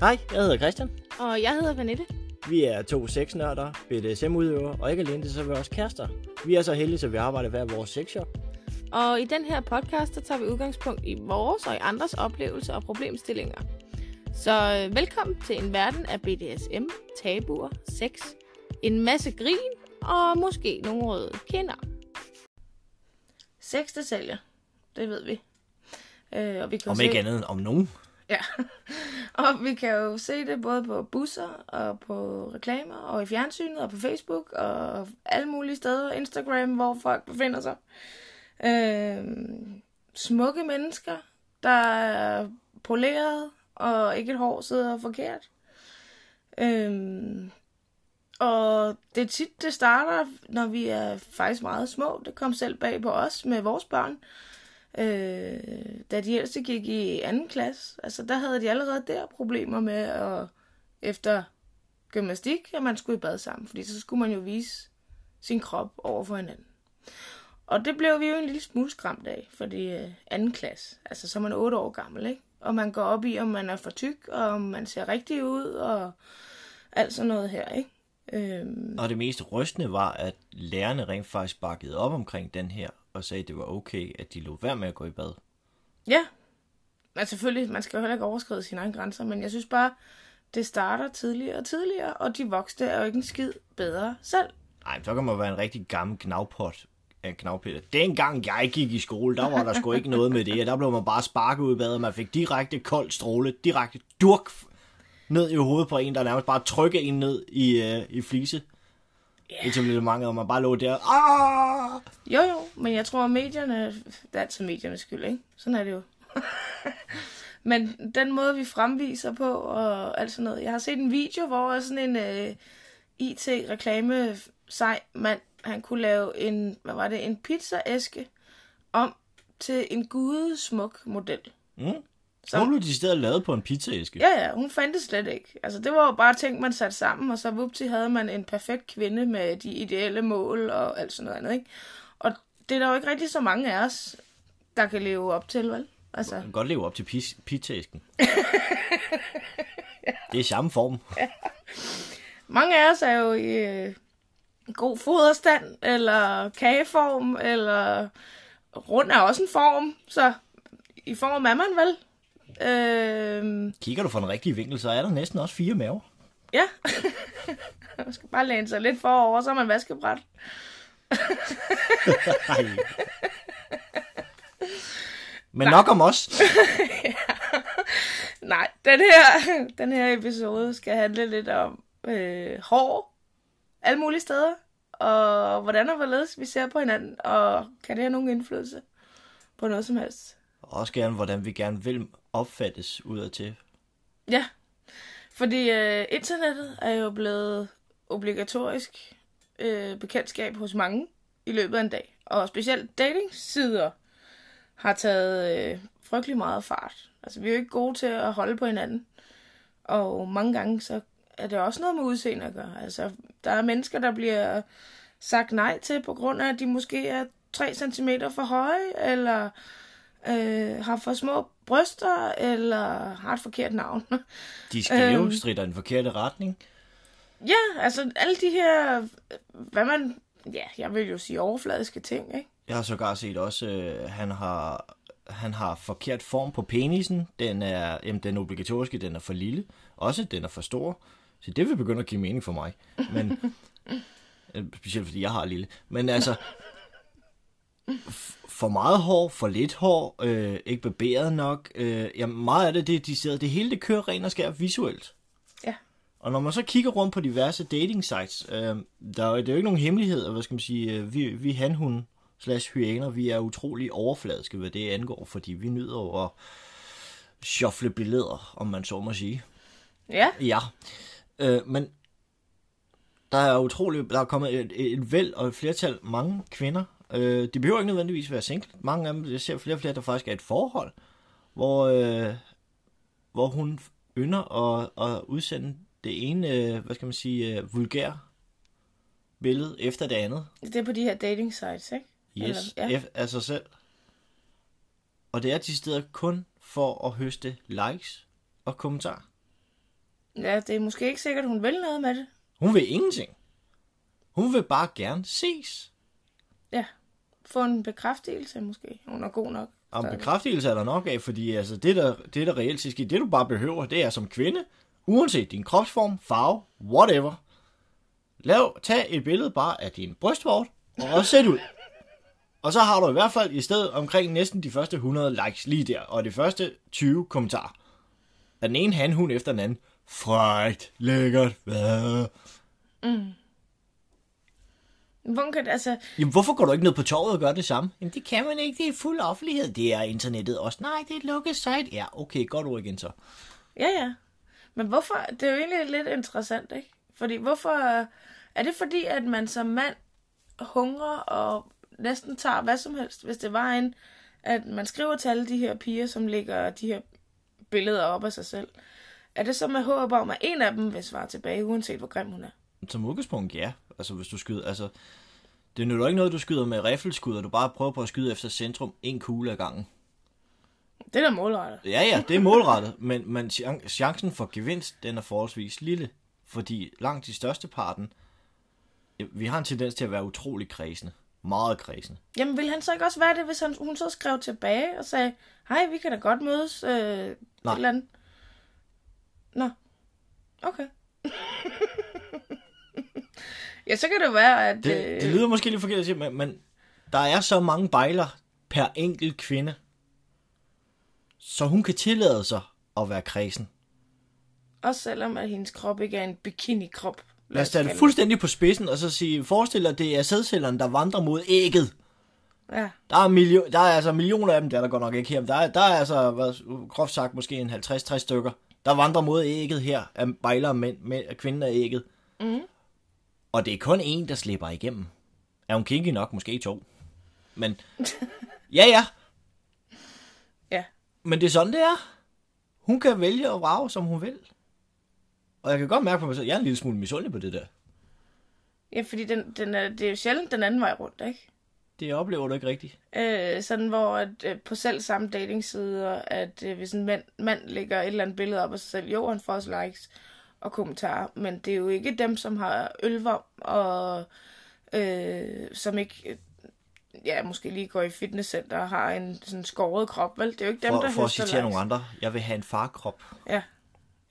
Hej, jeg hedder Christian. Og jeg hedder Vanette. Vi er to sexnørder, BDSM-udøvere, og ikke alene det, så er vi også kærester. Vi er så heldige, at vi arbejder hver vores sexshop. Og i den her podcast, der tager vi udgangspunkt i vores og i andres oplevelser og problemstillinger. Så øh, velkommen til en verden af BDSM, tabuer, sex, en masse grin og måske nogle røde kinder. Sex, det sælger. Det ved vi. Øh, og vi kan Om se... ikke andet om nogen. Ja, og vi kan jo se det både på busser og på reklamer og i fjernsynet og på Facebook og alle mulige steder, Instagram, hvor folk befinder sig. Øh, smukke mennesker, der er poleret og ikke et hår sidder forkert. Øh, og det er tit, det starter, når vi er faktisk meget små. Det kom selv bag på os med vores børn øh, da de ældste gik i anden klasse. Altså, der havde de allerede der problemer med at efter gymnastik, at man skulle i bad sammen, fordi så skulle man jo vise sin krop over for hinanden. Og det blev vi jo en lille smule skræmt af, fordi øh, anden klasse, altså så er man 8 år gammel, ikke? Og man går op i, om man er for tyk, og om man ser rigtig ud, og alt sådan noget her, ikke? Øhm, Og det mest rystende var, at lærerne rent faktisk bakkede op omkring den her, og sagde, at det var okay, at de lå være med at gå i bad. Ja, men selvfølgelig, man skal jo heller ikke overskride sine egne grænser, men jeg synes bare, det starter tidligere og tidligere, og de voksne er jo ikke en skid bedre selv. Ej, så kan man være en rigtig gammel gnavpot af gnavpiller. Dengang jeg gik i skole, der var der sgu ikke noget med det. Der blev man bare sparket ud i badet, og man fik direkte kold stråle, direkte durk ned i hovedet på en, der nærmest bare trykke en ned i, øh, i flise. Yeah. Etablissementet, og man bare lå der. Ah! Jo jo, men jeg tror, at medierne, det er altid mediernes skyld, ikke? Sådan er det jo. men den måde, vi fremviser på, og alt sådan noget. Jeg har set en video, hvor sådan en øh, IT-reklame sej mand, han kunne lave en, hvad var det, en pizzaæske om til en gudesmuk model. Mm. Så hun blev de steder lavet på en pizzaæske. Ja, ja, hun fandt det slet ikke. Altså, det var jo bare ting, man satte sammen, og så vupti havde man en perfekt kvinde med de ideelle mål og alt sådan noget andet, ikke? Og det er der jo ikke rigtig så mange af os, der kan leve op til, vel? Altså, Man kan godt leve op til pizzaæsken. ja. Det er samme form. Ja. mange af os er jo i øh, god foderstand, eller kageform, eller rund er også en form, så i form er man vel. Øh, Kigger du fra den rigtige vinkel, så er der næsten også fire maver. Ja. man skal bare læne sig lidt forover, så er man vaskebræt. Men nok om os. Nej, den her, den her episode skal handle lidt om øh, hår alle mulige steder, og hvordan og hvorledes vi ser på hinanden, og kan det have nogen indflydelse på noget som helst. Og også gerne, hvordan vi gerne vil opfattes udadtil. Ja, fordi øh, internettet er jo blevet obligatorisk øh, bekendtskab hos mange i løbet af en dag. Og specielt datingsider har taget øh, frygtelig meget fart. Altså, vi er jo ikke gode til at holde på hinanden. Og mange gange, så er det også noget med udseende at gøre. Altså, der er mennesker, der bliver sagt nej til, på grund af, at de måske er 3 cm for høje, eller øh, har for små bryster, eller har et forkert navn. De skæve øhm, strider i den forkerte retning. Ja, altså alle de her, hvad man, ja, jeg vil jo sige overfladiske ting, ikke? Jeg har sågar set også, øh, han har han har forkert form på penisen. Den er, jamen, den obligatoriske, den er for lille. Også den er for stor. Så det vil begynde at give mening for mig. Men, specielt fordi jeg har lille. Men altså, for meget hår, for lidt hår, øh, ikke barberet nok. Øh, jamen, meget af det, det, de sidder, det hele det kører rent og skær visuelt. Ja. Og når man så kigger rundt på diverse dating sites, øh, der, er, det er jo ikke nogen hemmelighed, hvad skal man sige, øh, vi, vi hanhunde slash hyæner, vi er utrolig overfladiske, hvad det angår, fordi vi nyder over at shuffle billeder, om man så må sige. Ja. Ja. Øh, men der er utrolig, der er kommet et, et væld og et flertal mange kvinder. Øh, de behøver ikke nødvendigvis være single. Mange af dem, jeg ser flere og flere, der faktisk er et forhold, hvor, øh, hvor hun ynder at, at udsende det ene, øh, hvad skal man sige, øh, vulgær billede efter det andet. Det er på de her dating sites, ikke? Yes, Eller, ja. af sig selv. Og det er de steder kun for at høste likes og kommentarer. Ja, det er måske ikke sikkert, hun vil noget med det. Hun vil ingenting. Hun vil bare gerne ses. Ja, få en bekræftelse måske. Hun er god nok. Og en Stadig. bekræftelse er der nok af, fordi altså, det, der, det, der reelt set det du bare behøver, det er som kvinde, uanset din kropsform, farve, whatever, lav, tag et billede bare af din brystvort, og sæt ud. Og så har du i hvert fald i stedet omkring næsten de første 100 likes lige der, og de første 20 kommentarer. Af den ene handhund efter den anden. Frækt, lækkert, hvad? Hvordan kan det, altså, Jamen, hvorfor går du ikke ned på torvet og gør det samme? Jamen, det kan man ikke. Det er fuld offentlighed. Det er internettet også. Nej, det er et lukket site. Ja, okay, godt ord igen så. ja ja. Men hvorfor, det er jo egentlig lidt interessant, ikke? Fordi hvorfor, er det fordi, at man som mand hungrer og næsten tager hvad som helst, hvis det var en, at man skriver til alle de her piger, som lægger de her billeder op af sig selv. Er det så med håb om, at en af dem vil svare tilbage, uanset hvor grim hun er? Som udgangspunkt, ja. Altså, hvis du skyder, altså... Det nytter ikke noget, du skyder med riffelskud, og du bare prøver på at skyde efter centrum en kugle ad gangen. Det er da målrettet. Ja, ja, det er målrettet, men, men chan- chancen for gevinst, den er forholdsvis lille. Fordi langt de største parten, ja, vi har en tendens til at være utrolig kredsende. Meget kredsende. Jamen, ville han så ikke også være det, hvis han, hun så skrev tilbage og sagde, hej, vi kan da godt mødes øh, til et Nej. eller andet. Nå, okay. ja, så kan det være, at... Det, øh, det lyder måske lidt forkert at sige, men, men der er så mange bejler per enkelt kvinde, så hun kan tillade sig at være kredsen. Også selvom, at hendes krop ikke er en bikini-krop. Lad os tage det fuldstændig på spidsen, og så sige, forestil dig, det er sædcellerne, der vandrer mod ægget. Ja, Der er, milio- der er altså millioner af dem, der er der godt nok ikke her, men der er, der er altså, hvad, groft sagt, måske en 50-60 stykker, der vandrer mod ægget her, af bejler mænd, af kvinden af ægget. Mm. Og det er kun en, der slipper igennem. Er hun kinky nok? Måske to. Men, ja ja, ja. men det er sådan, det er. Hun kan vælge at vrage, som hun vil. Og jeg kan godt mærke på mig selv, jeg er en lille smule misundelig på det der. Ja, fordi den, den er, det er jo sjældent den anden vej rundt, ikke? Det oplever du ikke rigtigt. Øh, sådan hvor at, øh, på selv samme datingsider, at øh, hvis en mand, mand lægger et eller andet billede op af sig selv, jo, han får også likes og kommentarer, men det er jo ikke dem, som har ølvom og øh, som ikke, øh, ja, måske lige går i fitnesscenter og har en sådan skåret krop, vel? Det er jo ikke dem, For, der for at citere nogle andre, jeg vil have en farkrop. Ja.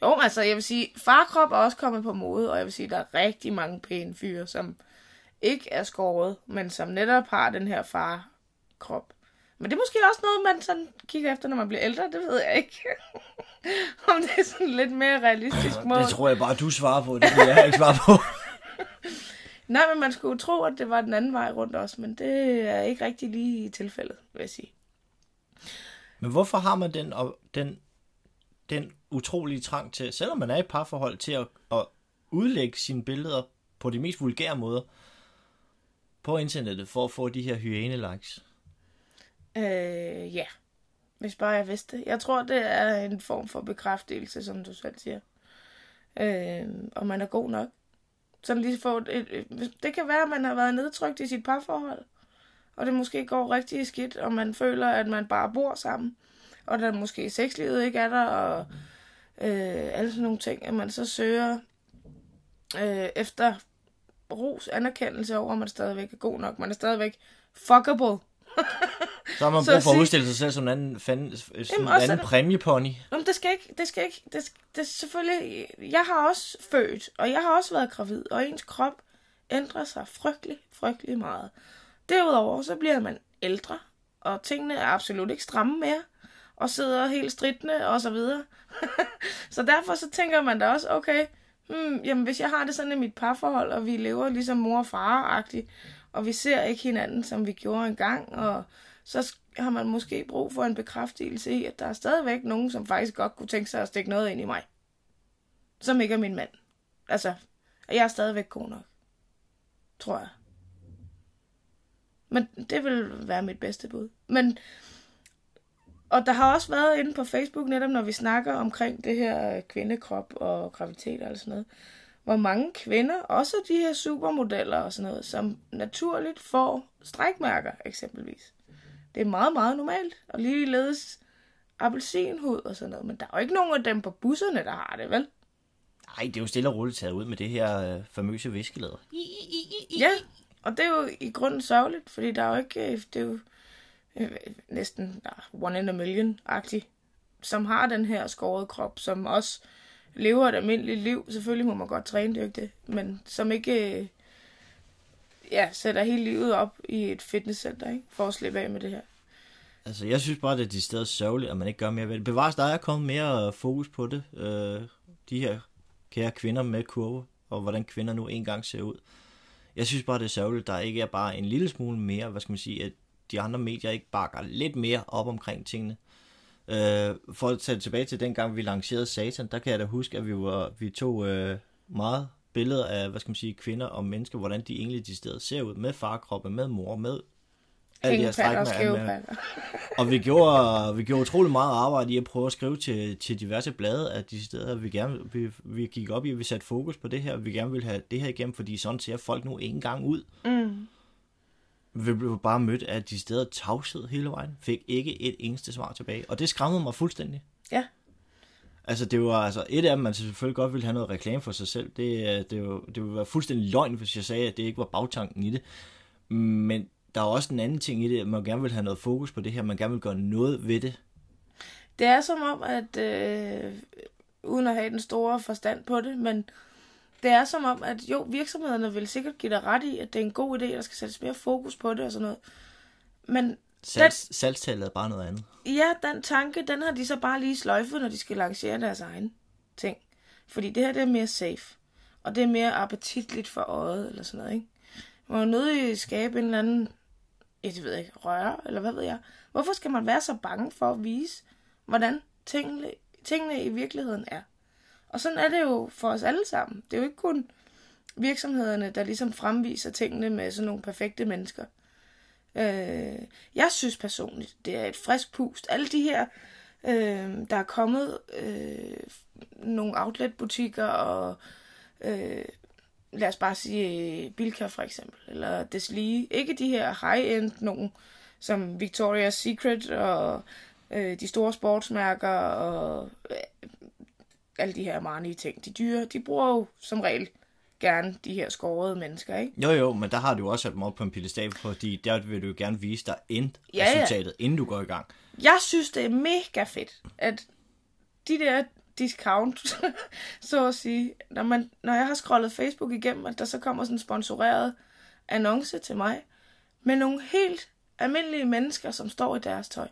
Jo, altså, jeg vil sige, farkrop er også kommet på mode, og jeg vil sige, der er rigtig mange pæne fyre, som ikke er skåret, men som netop har den her farkrop. Men det er måske også noget, man sådan kigger efter, når man bliver ældre, det ved jeg ikke. Om det er sådan lidt mere realistisk måde. Det tror jeg bare, du svarer på. Det kan jeg ikke svare på. Nej, men man skulle tro, at det var den anden vej rundt også, men det er ikke rigtig lige i tilfældet, vil jeg sige. Men hvorfor har man den, og den, den utrolige trang til, selvom man er i parforhold, til at, at udlægge sine billeder på de mest vulgære måder på internettet, for at få de her hyæne-likes? Øh, ja. Hvis bare jeg vidste. Jeg tror, det er en form for bekræftelse, som du selv siger. Øh, og man er god nok. Sådan lige få et, det kan være, at man har været nedtrykt i sit parforhold. Og det måske går rigtig skidt, og man føler, at man bare bor sammen. Og der måske sexlivet ikke er der, og øh, alle sådan nogle ting. At man så søger øh, efter ros, anerkendelse over, at man stadigvæk er god nok. Man er stadigvæk fuckable. Så har man brug for at udstille sig selv som en anden, fan, sådan en Jamen, også anden præmiepony. Men det skal ikke, det skal ikke, det, det er selvfølgelig, jeg har også født, og jeg har også været gravid, og ens krop ændrer sig frygtelig, frygtelig meget. Derudover, så bliver man ældre, og tingene er absolut ikke stramme mere, og sidder helt stridende, og så videre. så derfor så tænker man da også, okay, hmm, jamen hvis jeg har det sådan i mit parforhold, og vi lever ligesom mor og far-agtigt, og vi ser ikke hinanden, som vi gjorde engang, og så har man måske brug for en bekræftelse i, at der er stadigvæk nogen, som faktisk godt kunne tænke sig at stikke noget ind i mig. Som ikke er min mand. Altså, at jeg er stadigvæk god nok. Tror jeg. Men det vil være mit bedste bud. Men, og der har også været inde på Facebook, netop når vi snakker omkring det her øh, kvindekrop og graviditet og sådan noget, hvor mange kvinder, også de her supermodeller og sådan noget, som naturligt får strækmærker eksempelvis. Det er meget, meget normalt. Og ligeledes appelsinhud og sådan noget. Men der er jo ikke nogen af dem på busserne, der har det, vel? Ej, det er jo stille og roligt taget ud med det her øh, famøse viskelæder. Ja, og det er jo i grunden sørgeligt, fordi der er jo ikke, øh, det er jo øh, næsten ja, one in a million-agtigt, som har den her skårede krop, som også lever et almindeligt liv. Selvfølgelig må man godt træne, det er jo ikke det, men som ikke øh, ja, sætter hele livet op i et fitnesscenter, ikke? for at slippe af med det her. Altså, jeg synes bare, det er de steder sørgeligt, at man ikke gør mere ved det. Bevares, der er kommet mere øh, fokus på det. Øh, de her kære kvinder med kurve, og hvordan kvinder nu engang ser ud. Jeg synes bare, det er sørgeligt, der ikke er bare en lille smule mere, hvad skal man sige, at de andre medier ikke bakker lidt mere op omkring tingene. Øh, for at tage tilbage til dengang, vi lancerede Satan, der kan jeg da huske, at vi, var, vi tog øh, meget billeder af, hvad skal man sige, kvinder og mennesker, hvordan de egentlig de steder ser ud, med farkroppe, med mor, med alle de her stræk med, og vi gjorde, vi gjorde utrolig meget arbejde i at prøve at skrive til, til diverse blade, at de steder, vi gerne, vi, vi gik op i, at vi satte fokus på det her, vi gerne ville have det her igennem, fordi sådan ser folk nu ikke engang ud. Mm. Vi blev bare mødt af de steder tavshed hele vejen, fik ikke et eneste svar tilbage, og det skræmmede mig fuldstændig. Ja. Altså, det var altså et af dem, man selvfølgelig godt ville have noget reklame for sig selv. Det, øh, det, var, det ville være fuldstændig løgn, hvis jeg sagde, at det ikke var bagtanken i det. Men der er også en anden ting i det, at man gerne vil have noget fokus på det her, man gerne vil gøre noget ved det. Det er som om, at øh, uden at have den store forstand på det, men det er som om, at jo, virksomhederne vil sikkert give dig ret i, at det er en god idé, at der skal sættes mere fokus på det og sådan noget. Men Salgs, den, salgstallet er bare noget andet. Ja, den tanke, den har de så bare lige sløjfet, når de skal lancere deres egen ting. Fordi det her, det er mere safe. Og det er mere appetitligt for øjet, eller sådan noget, ikke? Man må nødig skabe en eller anden jeg ved ikke, røre, eller hvad ved jeg. Hvorfor skal man være så bange for at vise, hvordan tingene, tingene i virkeligheden er? Og sådan er det jo for os alle sammen. Det er jo ikke kun virksomhederne, der ligesom fremviser tingene med sådan nogle perfekte mennesker. Øh, jeg synes personligt, det er et frisk pust. Alle de her, øh, der er kommet øh, nogle outletbutikker og øh, lad os bare sige Bilka for eksempel, eller Deslige. Ikke de her high-end nogen, som Victoria's Secret og øh, de store sportsmærker og øh, alle de her Armani ting. De dyre, de bruger jo som regel gerne de her skårede mennesker, ikke? Jo, jo, men der har du også sat dem op på en piedestal, fordi der vil du gerne vise dig end ja, resultatet, ja. inden du går i gang. Jeg synes, det er mega fedt, at de der discount, så at sige. Når, man, når jeg har scrollet Facebook igennem, at der så kommer sådan en sponsoreret annonce til mig, med nogle helt almindelige mennesker, som står i deres tøj.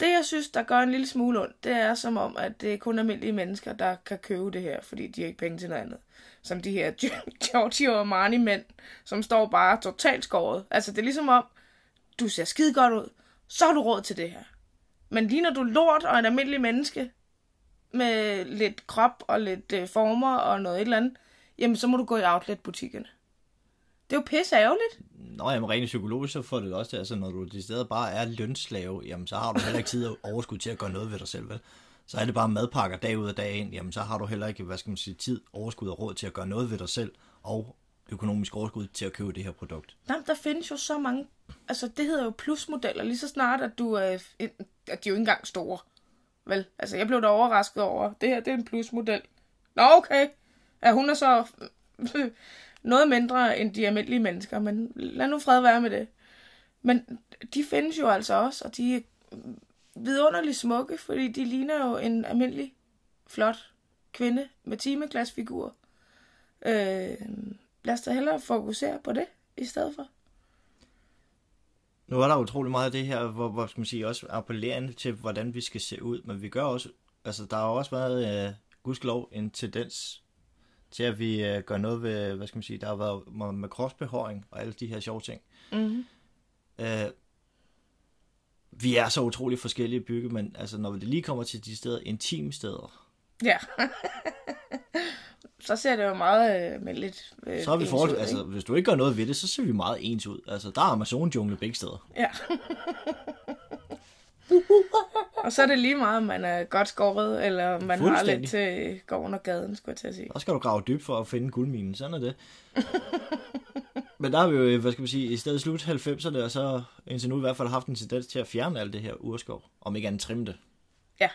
Det, jeg synes, der gør en lille smule ondt, det er som om, at det er kun almindelige mennesker, der kan købe det her, fordi de har ikke penge til noget andet. Som de her Giorgio Armani mænd, som står bare totalt skåret. Altså, det er ligesom om, du ser skide godt ud, så har du råd til det her. Men ligner du lort og en almindelig menneske, med lidt krop og lidt øh, former og noget et eller andet, jamen så må du gå i outlet-butikkerne. Det er jo pisse ærgerligt. Nå, jamen rent psykologisk, så får det også til, altså når du i stedet bare er lønslave, jamen så har du heller ikke tid og overskud til at gøre noget ved dig selv, vel? Så er det bare madpakker dag ud og dag ind, jamen så har du heller ikke, hvad skal man sige, tid, overskud og råd til at gøre noget ved dig selv, og økonomisk overskud til at købe det her produkt. Jamen, der findes jo så mange, altså det hedder jo plusmodeller, lige så snart, at du er, at de jo ikke engang store. Vel, altså jeg blev da overrasket over, det her det er en plusmodel. Nå okay, ja, hun er så noget mindre end de almindelige mennesker, men lad nu fred være med det. Men de findes jo altså også, og de er vidunderligt smukke, fordi de ligner jo en almindelig, flot kvinde med timeglasfigur. Øh, lad os da hellere fokusere på det i stedet for. Nu er der utrolig meget af det her, hvor, hvor skal man sige, også appellerende til, hvordan vi skal se ud, men vi gør også, altså der har også været, øh, gudskelov, en tendens til, at vi uh, gør noget ved, hvad skal man sige, der har været med kropsbehåring og alle de her sjove ting. Mm-hmm. Uh, vi er så utrolig forskellige bygge, men altså, når det lige kommer til de steder, intime steder. Ja. så ser det jo meget øh, med lidt øh, Så er vi forhold, altså, hvis du ikke gør noget ved det, så ser vi meget ens ud. Altså, der er Amazon jungle begge steder. Ja. og så er det lige meget, om man er godt skåret, eller man har lidt til går under gaden, skulle jeg til at sige. Der skal du grave dybt for at finde guldminen, sådan er det. Men der har vi jo, hvad skal man sige, i stedet slut 90'erne, og så indtil nu i hvert fald haft en tendens til at fjerne alt det her urskov, om ikke andet trimme det. Ja.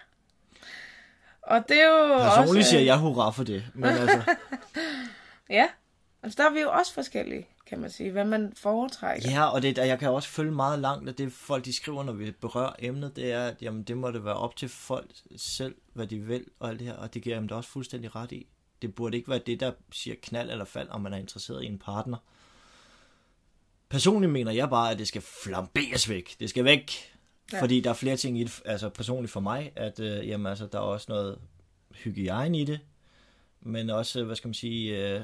Og det er jo Personligt også... siger jeg hurra for det. Men altså, Ja, altså der er vi jo også forskellige, kan man sige, hvad man foretrækker. ja, og det, jeg kan også følge meget langt, at det folk de skriver, når vi berører emnet, det er, at jamen, det må det være op til folk selv, hvad de vil, og alt det her, og det giver dem da også fuldstændig ret i. Det burde ikke være det, der siger knald eller fald, om man er interesseret i en partner. Personligt mener jeg bare, at det skal flamberes væk. Det skal væk. Ja. Fordi der er flere ting i det, altså personligt for mig, at øh, jamen, altså, der er også noget hygiejne i det, men også, hvad skal man sige, øh,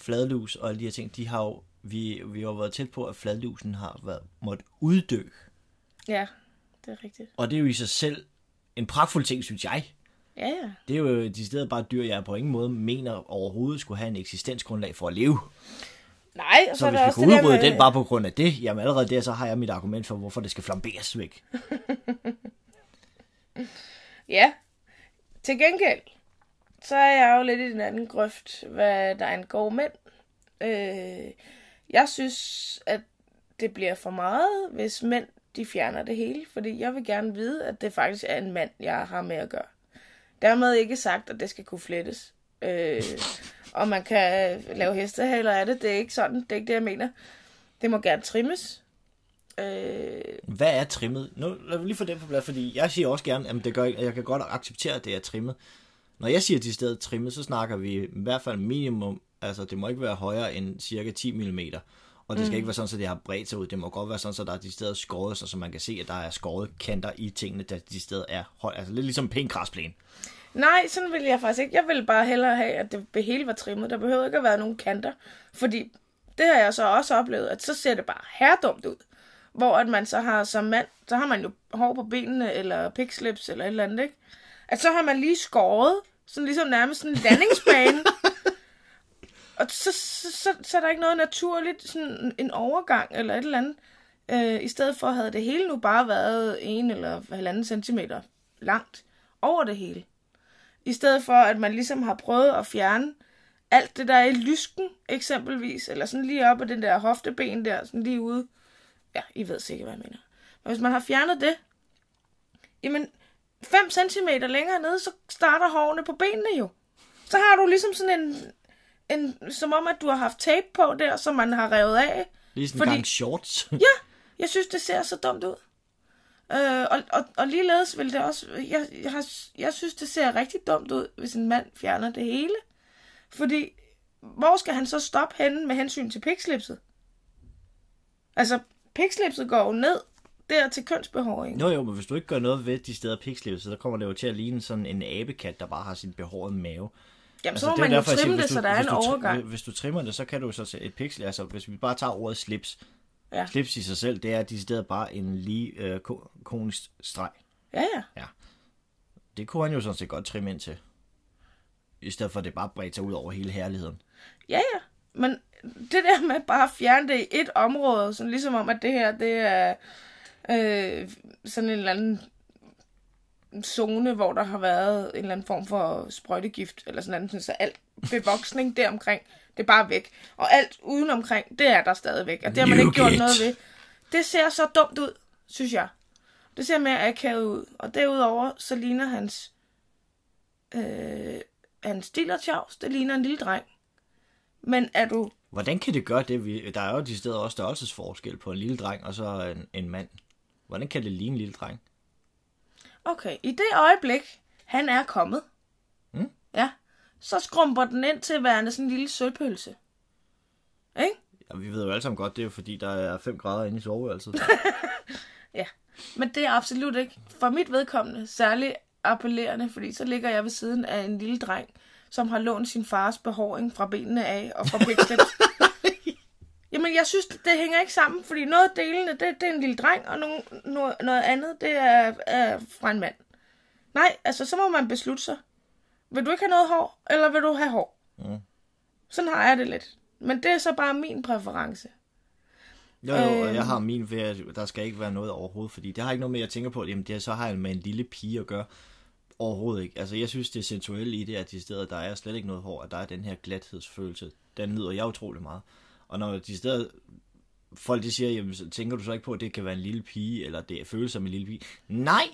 fladlus og alle de her ting, de har jo, vi, vi har jo været tæt på, at fladlusen har været, måttet uddø. Ja, det er rigtigt. Og det er jo i sig selv en pragtfuld ting, synes jeg. Ja, ja. Det er jo de steder bare dyr, jeg på ingen måde mener overhovedet skulle have en eksistensgrundlag for at leve. Nej, og så, Så er hvis vi kunne udrydde med... den bare på grund af det, jamen allerede der, så har jeg mit argument for, hvorfor det skal flamberes væk. Ja. Til gengæld, så er jeg jo lidt i den anden grøft, hvad der angår mænd. Øh, jeg synes, at det bliver for meget, hvis mænd de fjerner det hele, fordi jeg vil gerne vide, at det faktisk er en mand, jeg har med at gøre. Dermed ikke sagt, at det skal kunne flettes. Øh, og man kan lave hestehaler af det. Det er ikke sådan. Det er ikke det, jeg mener. Det må gerne trimmes. Øh, Hvad er trimmet? Nu lad mig lige få det på plads, fordi jeg siger også gerne, at det gør, jeg kan godt acceptere, at det er trimmet. Når jeg siger til stedet trimmet, så snakker vi i hvert fald minimum, altså det må ikke være højere end cirka 10 mm. Og det skal mm. ikke være sådan, at det har bredt sig ud. Det må godt være sådan, at der er de steder skåret, så man kan se, at der er skåret kanter i tingene, der de steder er højt. Altså lidt ligesom pæn græsplæne. Nej, sådan vil jeg faktisk ikke. Jeg ville bare hellere have, at det hele var trimmet. Der behøver ikke at være nogen kanter. Fordi det har jeg så også oplevet, at så ser det bare herredumt ud. Hvor at man så har som mand, så har man jo hår på benene, eller pikslips, eller et eller andet, ikke? At så har man lige skåret, sådan ligesom nærmest sådan en landingsbane. og så, så, så, så er der ikke noget naturligt, sådan en overgang, eller et eller andet. Øh, I stedet for havde det hele nu bare været en eller halvanden centimeter langt over det hele. I stedet for, at man ligesom har prøvet at fjerne alt det der i lysken, eksempelvis, eller sådan lige op af den der hofteben der, sådan lige ude. Ja, I ved sikkert, hvad jeg mener. Men hvis man har fjernet det, jamen 5 cm længere nede, så starter hårene på benene jo. Så har du ligesom sådan en, en som om, at du har haft tape på der, som man har revet af. Lige sådan Fordi- en gang shorts. Ja, jeg synes, det ser så dumt ud. Øh, og, og, og ligeledes vil det også... Jeg, jeg, har, jeg synes, det ser rigtig dumt ud, hvis en mand fjerner det hele. Fordi, hvor skal han så stoppe henne med hensyn til pikslipset? Altså, pikslipset går jo ned der til kønsbehåring. Jo jo, men hvis du ikke gør noget ved de steder pikslivet, så kommer det jo til at ligne sådan en abekat, der bare har sin behårede mave. Jamen, så må Altså, det er man jo trimme det, hvis så du- der er hvis en du overgang. Hvis du trimmer det, så kan du så se et pixel. Altså, hvis vi bare tager ordet slips. Ja. Slips i sig selv, det er decideret bare en lige øh, ko- konisk streg. Ja, ja. Det kunne han jo sådan set godt trimme ind til. I stedet for, at det bare bredt sig ud over hele herligheden. Ja, ja. Men det der med bare at fjerne det i et område, sådan ligesom om, at det her, det er øh, øh, sådan en eller anden zone, hvor der har været en eller anden form for sprøjtegift, eller sådan noget, så alt bevoksning deromkring, det er bare væk. Og alt udenomkring, det er der stadigvæk, og det har man ikke gjort noget ved. Det ser så dumt ud, synes jeg. Det ser mere akavet ud. Og derudover, så ligner hans øh, hans dillertjavs, det ligner en lille dreng. Men er du... Hvordan kan det gøre det? Vi- Der er jo de steder også størrelsesforskel på en lille dreng og så en, en mand. Hvordan kan det ligne en lille dreng? Okay, i det øjeblik, han er kommet, Mm. ja, så skrumper den ind til værende sådan en lille sølvpølse. Ikke? Ja, vi ved jo alle sammen godt, det er jo fordi, der er 5 grader inde i soveværelset. Ja. Men det er absolut ikke, for mit vedkommende, særlig appellerende, fordi så ligger jeg ved siden af en lille dreng, som har lånt sin fars behåring fra benene af og fra pikslips. Jamen, jeg synes, det hænger ikke sammen, fordi noget af delene, det, det er en lille dreng, og nogle, noget, noget andet, det er, er fra en mand. Nej, altså, så må man beslutte sig. Vil du ikke have noget hår, eller vil du have hår? Mm. Sådan har jeg det lidt. Men det er så bare min præference. Jo, jo, og Øh. jeg har min ved, at der skal ikke være noget overhovedet, fordi det har ikke noget med, at jeg tænker på, at jamen, det så har jeg med en lille pige at gøre. Overhovedet ikke. Altså, jeg synes, det er sensuelle i det, at de steder, der er slet ikke noget hår, at der er den her glathedsfølelse. Den nyder jeg utrolig meget. Og når de steder, folk de siger, jamen, så tænker du så ikke på, at det kan være en lille pige, eller det føles som en lille pige? Nej!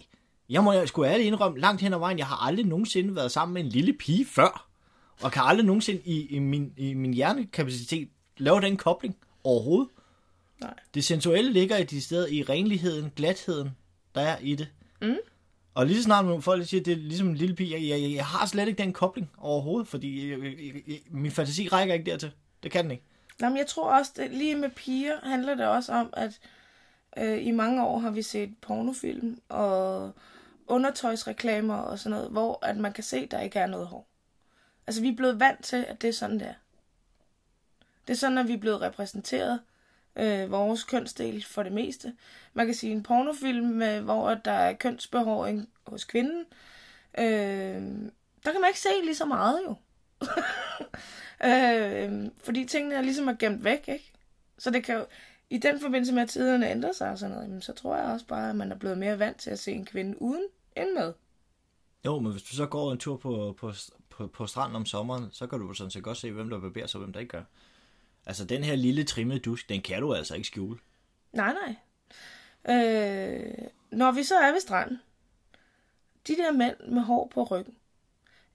Jeg må jeg skulle ærligt indrømme, langt hen ad vejen, jeg har aldrig nogensinde været sammen med en lille pige før. Og kan aldrig nogensinde i, i, min, i min hjernekapacitet lave den kobling overhovedet. Nej. Det sensuelle ligger i de steder i renligheden, glatheden, der er i det. Mm. Og lige så snart nogle folk siger, at det er ligesom en lille pige, jeg, jeg, jeg har slet ikke den kobling overhovedet, fordi jeg, jeg, jeg, min fantasi rækker ikke dertil. Det kan den ikke. Nå, men jeg tror også, det, lige med piger handler det også om, at øh, i mange år har vi set pornofilm og undertøjsreklamer og sådan noget, hvor at man kan se, at der ikke er noget hår. Altså, vi er blevet vant til, at det er sådan, der. Det er sådan, at vi er blevet repræsenteret øh, vores kønsdel for det meste. Man kan sige en pornofilm, med, hvor der er kønsbehåring hos kvinden. Øh, der kan man ikke se lige så meget jo. øh, fordi tingene er ligesom er gemt væk, ikke? Så det kan jo, i den forbindelse med, at tiderne ændrer sig og sådan noget, jamen, så tror jeg også bare, at man er blevet mere vant til at se en kvinde uden end med. Jo, men hvis du så går en tur på, på, på, på stranden om sommeren, så kan du sådan set godt se, hvem der barberer sig og hvem der ikke gør. Altså, den her lille trimmede dusk, den kan du altså ikke skjule. Nej, nej. Øh, når vi så er ved stranden, de der mænd med hår på ryggen,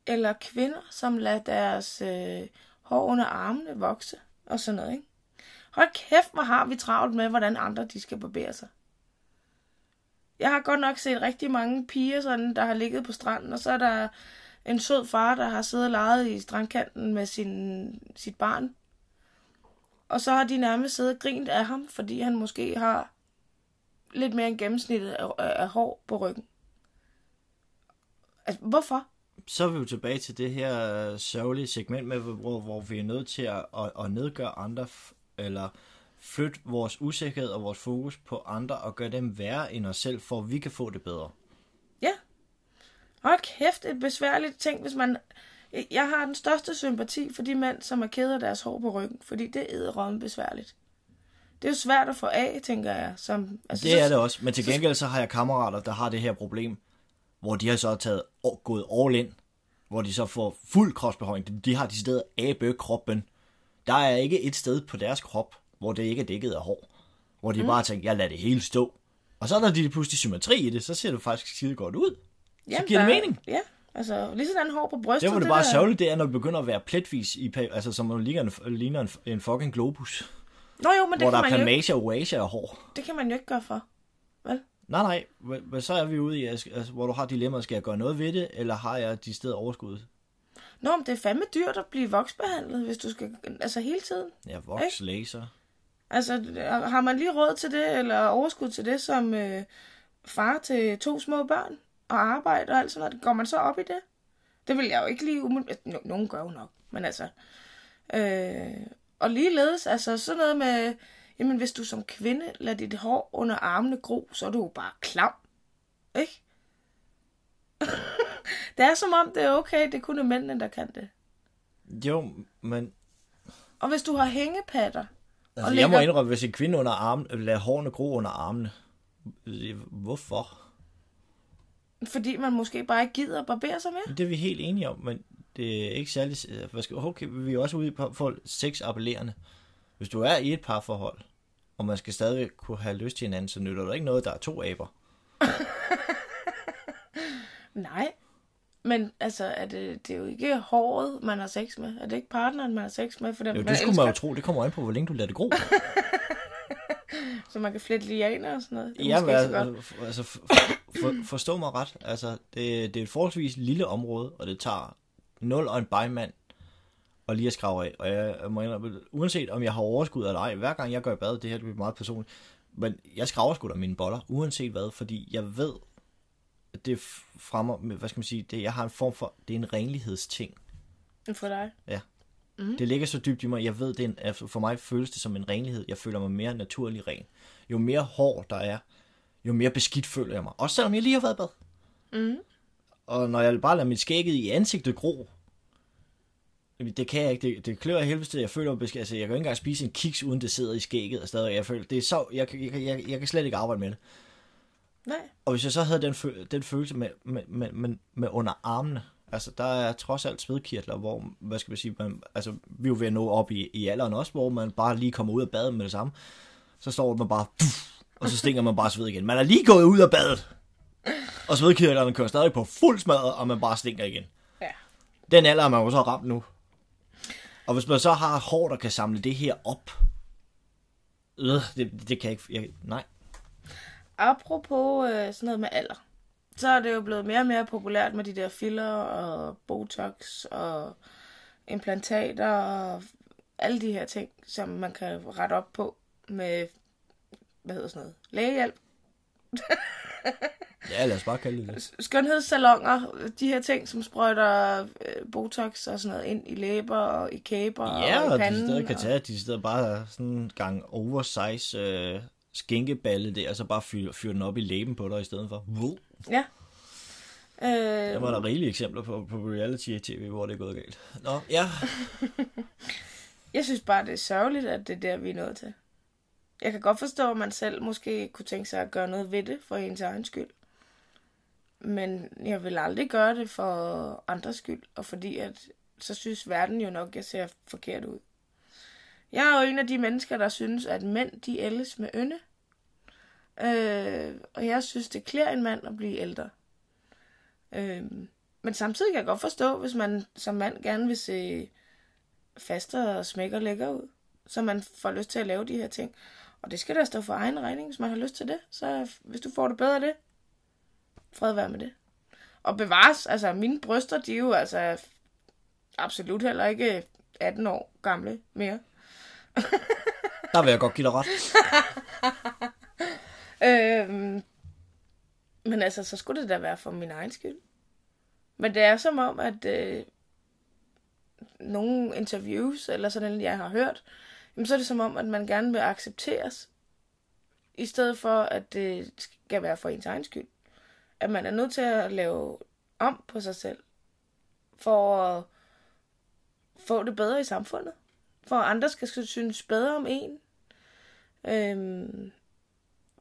eller kvinder, som lader deres øh, hår under armene vokse, og sådan noget, ikke? Hold kæft, hvor har vi travlt med, hvordan andre de skal barbere sig. Jeg har godt nok set rigtig mange piger, sådan, der har ligget på stranden, og så er der en sød far, der har siddet og leget i strandkanten med sin, sit barn. Og så har de nærmest siddet og grint af ham, fordi han måske har lidt mere end gennemsnittet af, af, af hår på ryggen. Altså, hvorfor? Så er vi jo tilbage til det her øh, sørgelige segment, med, hvor, hvor vi er nødt til at, at, at nedgøre andre, eller flytte vores usikkerhed og vores fokus på andre, og gøre dem værre end os selv, for at vi kan få det bedre. Ja. Hold kæft, er besværligt ting, hvis man... Jeg har den største sympati for de mænd, som er ked af deres hår på ryggen, fordi det er rømme besværligt. Det er jo svært at få af, tænker jeg. Som, altså, Det er det også, men til gengæld så har jeg kammerater, der har det her problem, hvor de har så taget gået all in, hvor de så får fuld kropsbehøjning. De- har de steder abe kroppen. Der er ikke et sted på deres krop, hvor det ikke er dækket af hår. Hvor de mm. bare tænker, jeg lader det hele stå. Og så der de pludselig symmetri i det, så ser det faktisk skide godt ud. Så giver det mening. Ja, altså lige sådan hår på brystet. Det, hvor det bare er der- sørgeligt, det er, når det begynder at være pletvis, i, altså som man ligner en, ligner en, en fucking globus. Nå jo, men det hvor der kan, er man jo, ikke- og hår. det kan man jo ikke gøre for. Vel? Nej, nej, men- så er vi ude i, altså, altså, hvor du har dilemmaet, skal jeg gøre noget ved det, eller har jeg de steder overskud? Nå, men det er fandme dyrt at blive voksbehandlet, hvis du skal... Altså hele tiden. Ja, voks, laser. Altså, har man lige råd til det, eller overskud til det, som øh, far til to små børn, og arbejde og alt sådan noget, går man så op i det? Det vil jeg jo ikke lige umiddelbart... No, nogen gør jo nok, men altså... Øh, og ligeledes, altså sådan noget med... Jamen, hvis du som kvinde lader dit hår under armene gro, så er du jo bare klam. Ikke? det er som om, det er okay, det er kun mændene, der kan det. Jo, men Og hvis du har hængepatter, altså, Og jeg må lægger- indrømme, hvis en kvinde under armen, lader hårene gro under armene, hvorfor? fordi man måske bare ikke gider at barbere sig mere. Det er vi helt enige om, men det er ikke særlig... øh, okay, vi er også ude på for sex appellerende. Hvis du er i et parforhold, og man skal stadigvæk kunne have lyst til hinanden, så nytter det ikke noget, der er to aber. Nej. Men altså, er det, det er jo ikke håret, man har sex med. Er det ikke partneren, man har sex med? For den, Jo, det skulle man jo elsker, tro. Det kommer an på, hvor længe du lader det gro. Så man kan flette lianer og sådan noget. Det Ja, men altså, altså for, for, forstå mig ret. Altså, det, det er et forholdsvis lille område, og det tager 0 og en bymand og lige at skrave af. Og jeg, må indrømme, uanset om jeg har overskud eller ej, hver gang jeg går i bad, det her det bliver meget personligt, men jeg skraver sgu da mine boller, uanset hvad, fordi jeg ved, at det fremmer, hvad skal man sige, det, jeg har en form for, det er en renlighedsting. For dig. Mm. Det ligger så dybt i mig. Jeg ved, det er en, altså, for mig føles det som en renlighed. Jeg føler mig mere naturlig ren. Jo mere hår der er, jo mere beskidt føler jeg mig. Også selvom jeg lige har været i bad. Mm. Og når jeg bare lader mit skægget i ansigtet gro, jamen, det kan jeg ikke. Det, det klør af helvede. Jeg føler beskidt. Altså, jeg kan ikke engang spise en kiks, uden det sidder i skægget. Og stadig, jeg, føler, det er så, jeg, jeg, jeg, jeg, kan slet ikke arbejde med det. Nej. Og hvis jeg så havde den, fø- den følelse med, med, med, med, med under armene, altså der er trods alt svedkirtler, hvor, hvad skal man sige, man, altså vi er jo ved at nå op i, i alderen også, hvor man bare lige kommer ud af badet med det samme. Så står man bare, og så stinker man bare sved igen. Man er lige gået ud af badet. Og svedkirtlerne kører stadig på fuld smadret, og man bare stinker igen. Ja. Den alder er man jo så ramt nu. Og hvis man så har hår, der kan samle det her op, øh, det, det kan jeg ikke... Jeg, nej. Apropos øh, sådan noget med alder, så er det jo blevet mere og mere populært med de der filler og botox og implantater og alle de her ting, som man kan rette op på med, hvad hedder sådan noget, lægehjælp. Ja, lad os bare kalde det det. Skønhedssalonger, de her ting, som sprøjter øh, botox og sådan noget ind i læber og i kæber Ja, og og i de panden. steder kan tage, de steder bare sådan en gang oversize øh, skænkeballe der, og så bare fyre, fyre den op i læben på dig i stedet for. Wow. Ja. Øh, Der var der rigelige eksempler på, på reality-tv, hvor det er gået galt. Nå, ja. Jeg synes bare, det er sørgeligt, at det er der, vi er nået til. Jeg kan godt forstå, at man selv måske kunne tænke sig at gøre noget ved det for ens egen skyld. Men jeg vil aldrig gøre det for andres skyld, og fordi at så synes verden jo nok, at jeg ser forkert ud. Jeg er jo en af de mennesker, der synes, at mænd de ældes med ynde. Øh, og jeg synes, det klæder en mand at blive ældre. Øh, men samtidig kan jeg godt forstå, hvis man som mand gerne vil se faster og smækker lækker ud. Så man får lyst til at lave de her ting. Og det skal da stå for egen regning, hvis man har lyst til det. Så hvis du får det bedre af det, fred være med det. Og bevares, altså mine bryster, de er jo altså absolut heller ikke 18 år gamle mere. Der vil jeg godt give dig ret. Øhm, men altså, så skulle det da være for min egen skyld. Men det er som om, at øh, nogle interviews, eller sådan noget, jeg har hørt, jamen, så er det som om, at man gerne vil accepteres, i stedet for, at det skal være for ens egen skyld. At man er nødt til at lave om på sig selv, for at få det bedre i samfundet. For at andre skal synes bedre om en. Øhm,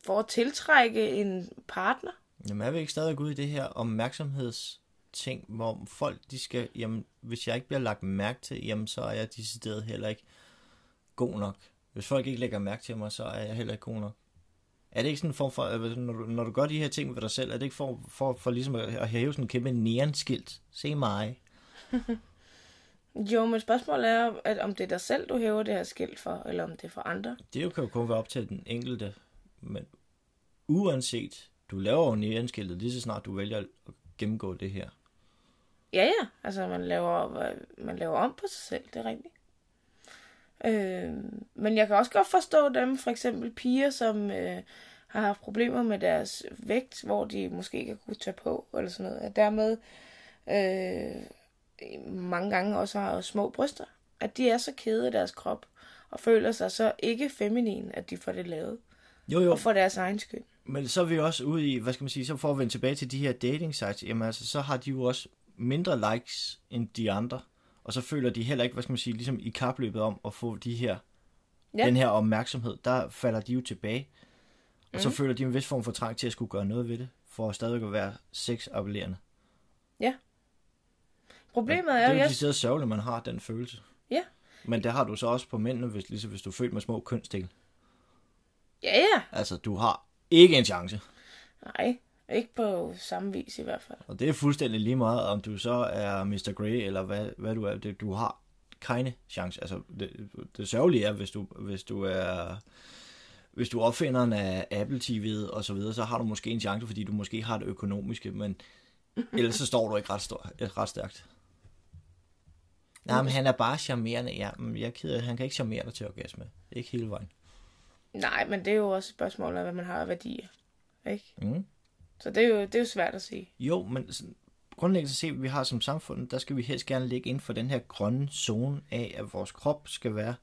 for at tiltrække en partner. Jamen er vi ikke stadig ude i det her opmærksomhedsting, hvor folk de skal, jamen hvis jeg ikke bliver lagt mærke til, jamen så er jeg decideret heller ikke god nok. Hvis folk ikke lægger mærke til mig, så er jeg heller ikke god nok. Er det ikke sådan en form for, øh, når du, når du gør de her ting ved dig selv, er det ikke for, for, for ligesom at, at hæve sådan en kæmpe neonskilt? Se mig. Jo, men spørgsmålet er, at om det er dig selv, du hæver det her skilt for, eller om det er for andre. Det jo kan jo kun være op til den enkelte, men uanset, du laver jo neonskiltet lige så snart du vælger at gennemgå det her. Ja, ja. Altså, man laver, man laver om på sig selv, det er rigtigt. Øh, men jeg kan også godt forstå dem, for eksempel piger, som øh, har haft problemer med deres vægt, hvor de måske ikke har kunnet tage på, eller sådan noget. Og dermed øh, mange gange også har små bryster. At de er så kede af deres krop, og føler sig så ikke feminin, at de får det lavet. Jo, jo. Og for deres egen skyld. Men så er vi også ude i, hvad skal man sige, så for at vende tilbage til de her dating sites, jamen altså, så har de jo også mindre likes end de andre. Og så føler de heller ikke, hvad skal man sige, ligesom i kapløbet om at få de her, Ja. ja. den her opmærksomhed, der falder de jo tilbage. Og mm. så føler de en vis form for trang til at skulle gøre noget ved det, for at stadigvæk at være sexappellerende. Problemet det er, er jo, jo jeg, decideret sørgeligt, man har den følelse. Ja. Men det har du så også på mændene, hvis, ligesom hvis du er født med små kønsdel. ja, ja, Altså, du har ikke en chance. nej, ikke på samme vis i hvert fald. Og det er fuldstændig lige meget, om du så er Mr. Grey, eller hvad, hvad du er. Det, du har keine chance. Altså, det, det sørgelige er, hvis du, hvis du er... Hvis du er opfinderen af Apple TV'et og så videre, så har du måske en chance, fordi du måske har det økonomiske, men ellers så står du ikke ret, stor, ret stærkt. Nej, men han er bare charmerende. Ja, men jeg er ked af, han kan ikke charmere dig til orgasme. Ikke hele vejen. Nej, men det er jo også et spørgsmål af, hvad man har af værdier. Ikke? Mm. Så det er, jo, det er jo svært at sige. Jo, men grundlæggende set, vi har som samfund, der skal vi helst gerne ligge inden for den her grønne zone af, at vores krop skal være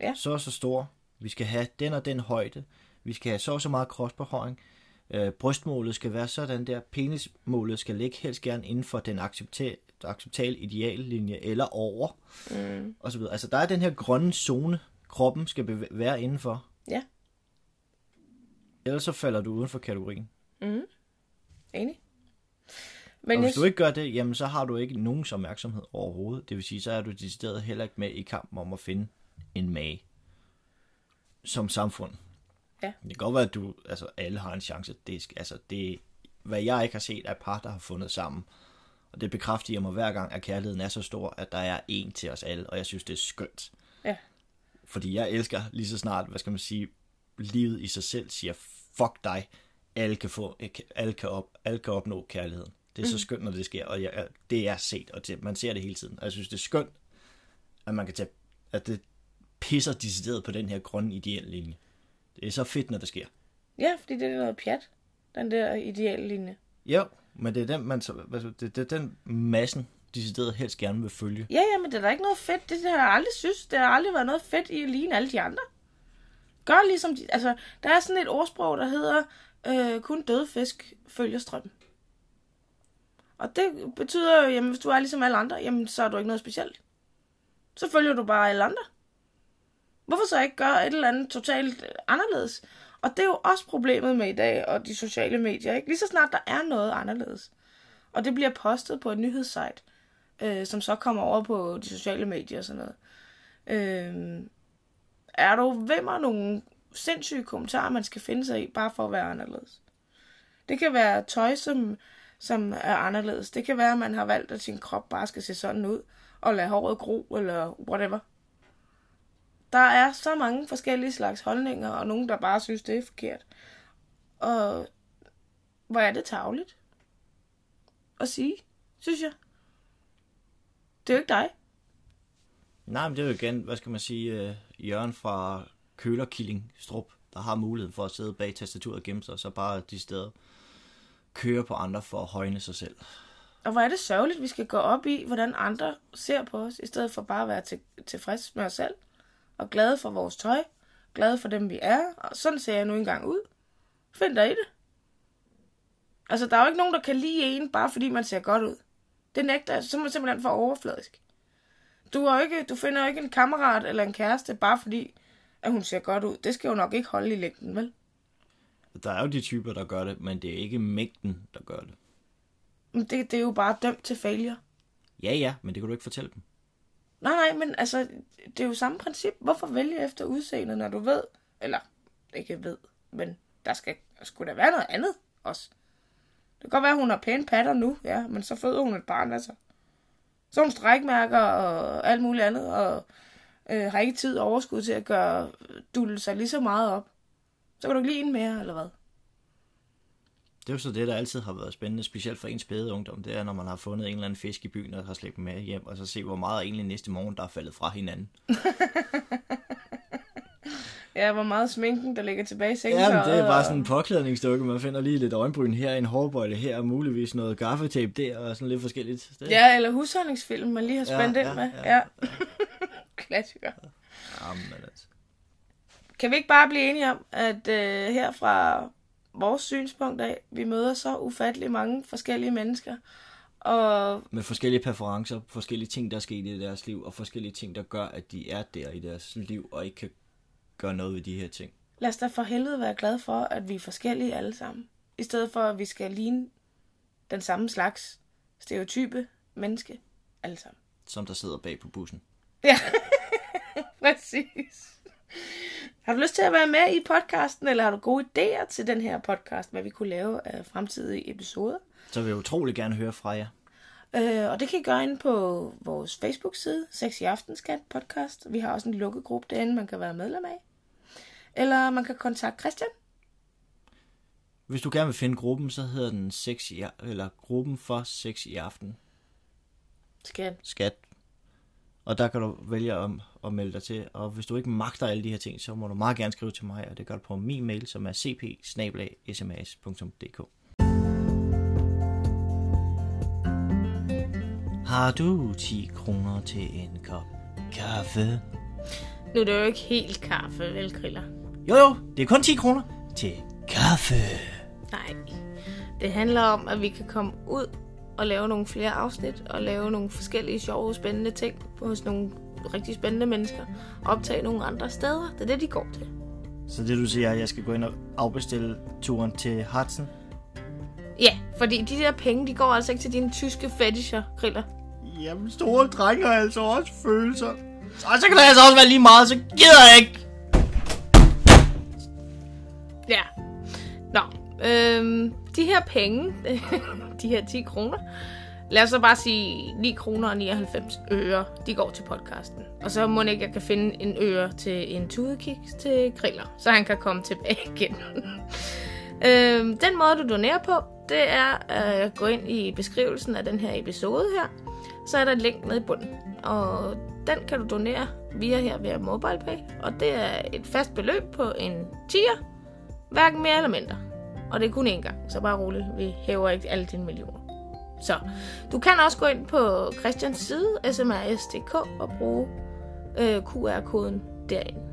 Ja. så og så stor. Vi skal have den og den højde. Vi skal have så og så meget kropsbehøjning. Øh, brystmålet skal være sådan der. Penismålet skal ligge helst gerne inden for den accepta- acceptable ideallinje eller over. Mm. Og så videre. Altså, der er den her grønne zone, kroppen skal være indenfor. Ja. Ellers så falder du uden for kategorien. Mm. Enig. Men og jeg, hvis du ikke gør det, jamen så har du ikke nogens opmærksomhed overhovedet. Det vil sige, så er du decideret heller ikke med i kampen om at finde en mage. Som samfund. Ja. Det kan godt være, at du, altså alle har en chance. Det, er altså, det er hvad jeg ikke har set, er par, der har fundet sammen. Og det bekræfter mig hver gang, at kærligheden er så stor, at der er en til os alle, og jeg synes, det er skønt. Ja. Fordi jeg elsker lige så snart, hvad skal man sige, livet i sig selv siger, fuck dig, alle kan, få, alle kan, op, alle kan opnå kærligheden. Det er så skønt, når det sker, og jeg, det er set, og det, man ser det hele tiden. Og jeg synes, det er skønt, at man kan tage, at det pisser decideret på den her grønne ideelle linje. Det er så fedt, når det sker. Ja, fordi det er noget pjat, den der ideelle linje. Jo, men det er den, man, så- det, det er den massen, decideret helst gerne vil følge. Ja, ja, men det er da ikke noget fedt. Det har jeg aldrig synes. Det har aldrig været noget fedt i at ligne alle de andre. Gør ligesom de, altså, der er sådan et ordsprog, der hedder, øh, kun døde fisk følger strømmen. Og det betyder jo, jamen, hvis du er ligesom alle andre, jamen, så er du ikke noget specielt. Så følger du bare alle andre. Hvorfor så ikke gøre et eller andet totalt øh, anderledes? Og det er jo også problemet med i dag og de sociale medier. Ikke? Lige så snart der er noget anderledes, og det bliver postet på et nyhedssite, øh, som så kommer over på de sociale medier og sådan noget. Øh, er du vimmer er nogle sindssyge kommentarer, man skal finde sig i, bare for at være anderledes. Det kan være tøj, som, som er anderledes. Det kan være, at man har valgt, at sin krop bare skal se sådan ud, og lade håret gro, eller whatever. Der er så mange forskellige slags holdninger, og nogen, der bare synes, det er forkert. Og hvor er det tavligt at sige, synes jeg. Det er jo ikke dig. Nej, men det er jo igen, hvad skal man sige, øh, Jørgen fra Kølerkilling Strup, der har muligheden for at sidde bag tastaturet og gemme sig, og så bare de steder køre på andre for at højne sig selv. Og hvor er det sørgeligt, vi skal gå op i, hvordan andre ser på os, i stedet for bare at være til, tilfreds med os selv. Og glade for vores tøj. Glade for dem, vi er. Og sådan ser jeg nu engang ud. Find dig i det. Altså, der er jo ikke nogen, der kan lide en, bare fordi man ser godt ud. Det nægter jeg, så er man simpelthen for overfladisk. Du, er ikke, du finder jo ikke en kammerat eller en kæreste, bare fordi, at hun ser godt ud. Det skal jo nok ikke holde i længden, vel? Der er jo de typer, der gør det, men det er ikke mængden, der gør det. Men det, det er jo bare dømt til failure. Ja, ja, men det kan du ikke fortælle dem. Nej, nej, men altså, det er jo samme princip. Hvorfor vælge efter udseendet, når du ved, eller ikke ved, men der skal skulle der være noget andet også. Det kan godt være, at hun har pæne patter nu, ja, men så føder hun et barn, altså. Så hun strækmærker og alt muligt andet, og øh, har ikke tid og overskud til at gøre, dulle sig lige så meget op. Så kan du ikke lide en mere, eller hvad? Det er jo så det, der altid har været spændende, specielt for ens spæde ungdom. Det er, når man har fundet en eller anden fisk i byen og har slæbt dem med hjem, og så se, hvor meget egentlig næste morgen, der er faldet fra hinanden. Ja, hvor meget sminken, der ligger tilbage i sengen. Ja, det er bare sådan en påklædningsdukke. Man finder lige lidt øjenbryn her, en hårbøjle her, og muligvis noget gaffetape der, og sådan lidt forskelligt. Det, Ja, eller husholdningsfilm, man lige har spændt Ja, ind ja, med. ja. Ja. Klassiker. Jamen, altså. Kan vi ikke bare blive enige om, at øh, her fra vores synspunkt af, vi møder så ufattelig mange forskellige mennesker, og Med forskellige præferencer, forskellige ting, der er sket i deres liv, og forskellige ting, der gør, at de er der i deres liv, og ikke kan gøre noget ved de her ting. lad os da for helvede være glade for, at vi er forskellige alle sammen. I stedet for, at vi skal ligne den samme slags stereotype menneske alle sammen. Som der sidder bag på bussen. Ja, præcis. Har du lyst til at være med i podcasten, eller har du gode idéer til den her podcast, hvad vi kunne lave af fremtidige episoder? Så vil jeg utrolig gerne høre fra jer. Øh, og det kan I gøre inde på vores Facebook-side, Sex i Aftenskat podcast. Vi har også en lukket gruppe derinde, man kan være medlem af. Eller man kan kontakte Christian. Hvis du gerne vil finde gruppen, så hedder den sex i, eller gruppen for sex i aften. Skal Skat. Og der kan du vælge at, at melde dig til. Og hvis du ikke magter alle de her ting, så må du meget gerne skrive til mig, og det gør du på min mail, som er cp Har du 10 kroner til en kop kaffe? Nu er det jo ikke helt kaffe, vel, Kriller? Jo jo, det er kun 10 kroner til kaffe. Nej. Det handler om, at vi kan komme ud og lave nogle flere afsnit, og lave nogle forskellige sjove, spændende ting hos nogle rigtig spændende mennesker. Og optage nogle andre steder. Det er det, de går til. Så det du siger, er, at jeg skal gå ind og afbestille turen til Hudson? Ja, fordi de der penge, de går altså ikke til dine tyske fetisher, Kriller. Jamen, store drenge har altså også følelser. Og så kan det altså også være lige meget, så gider jeg ikke. Ja. Nå, øhm, de her penge, de her 10 kroner, lad os så bare sige 9 kroner og 99 øre, de går til podcasten. Og så må ikke, jeg kan finde en øre til en tudekiks til griller, så han kan komme tilbage igen. øhm, den måde, du donerer på, det er at gå ind i beskrivelsen af den her episode her. Så er der et link nede i bunden. Og den kan du donere via her via MobilePay. Og det er et fast beløb på en tier. Hverken mere eller mindre. Og det er kun én gang, så bare roligt. Vi hæver ikke alle dine millioner. Så du kan også gå ind på Christians side, smrs.dk, og bruge øh, QR-koden derinde.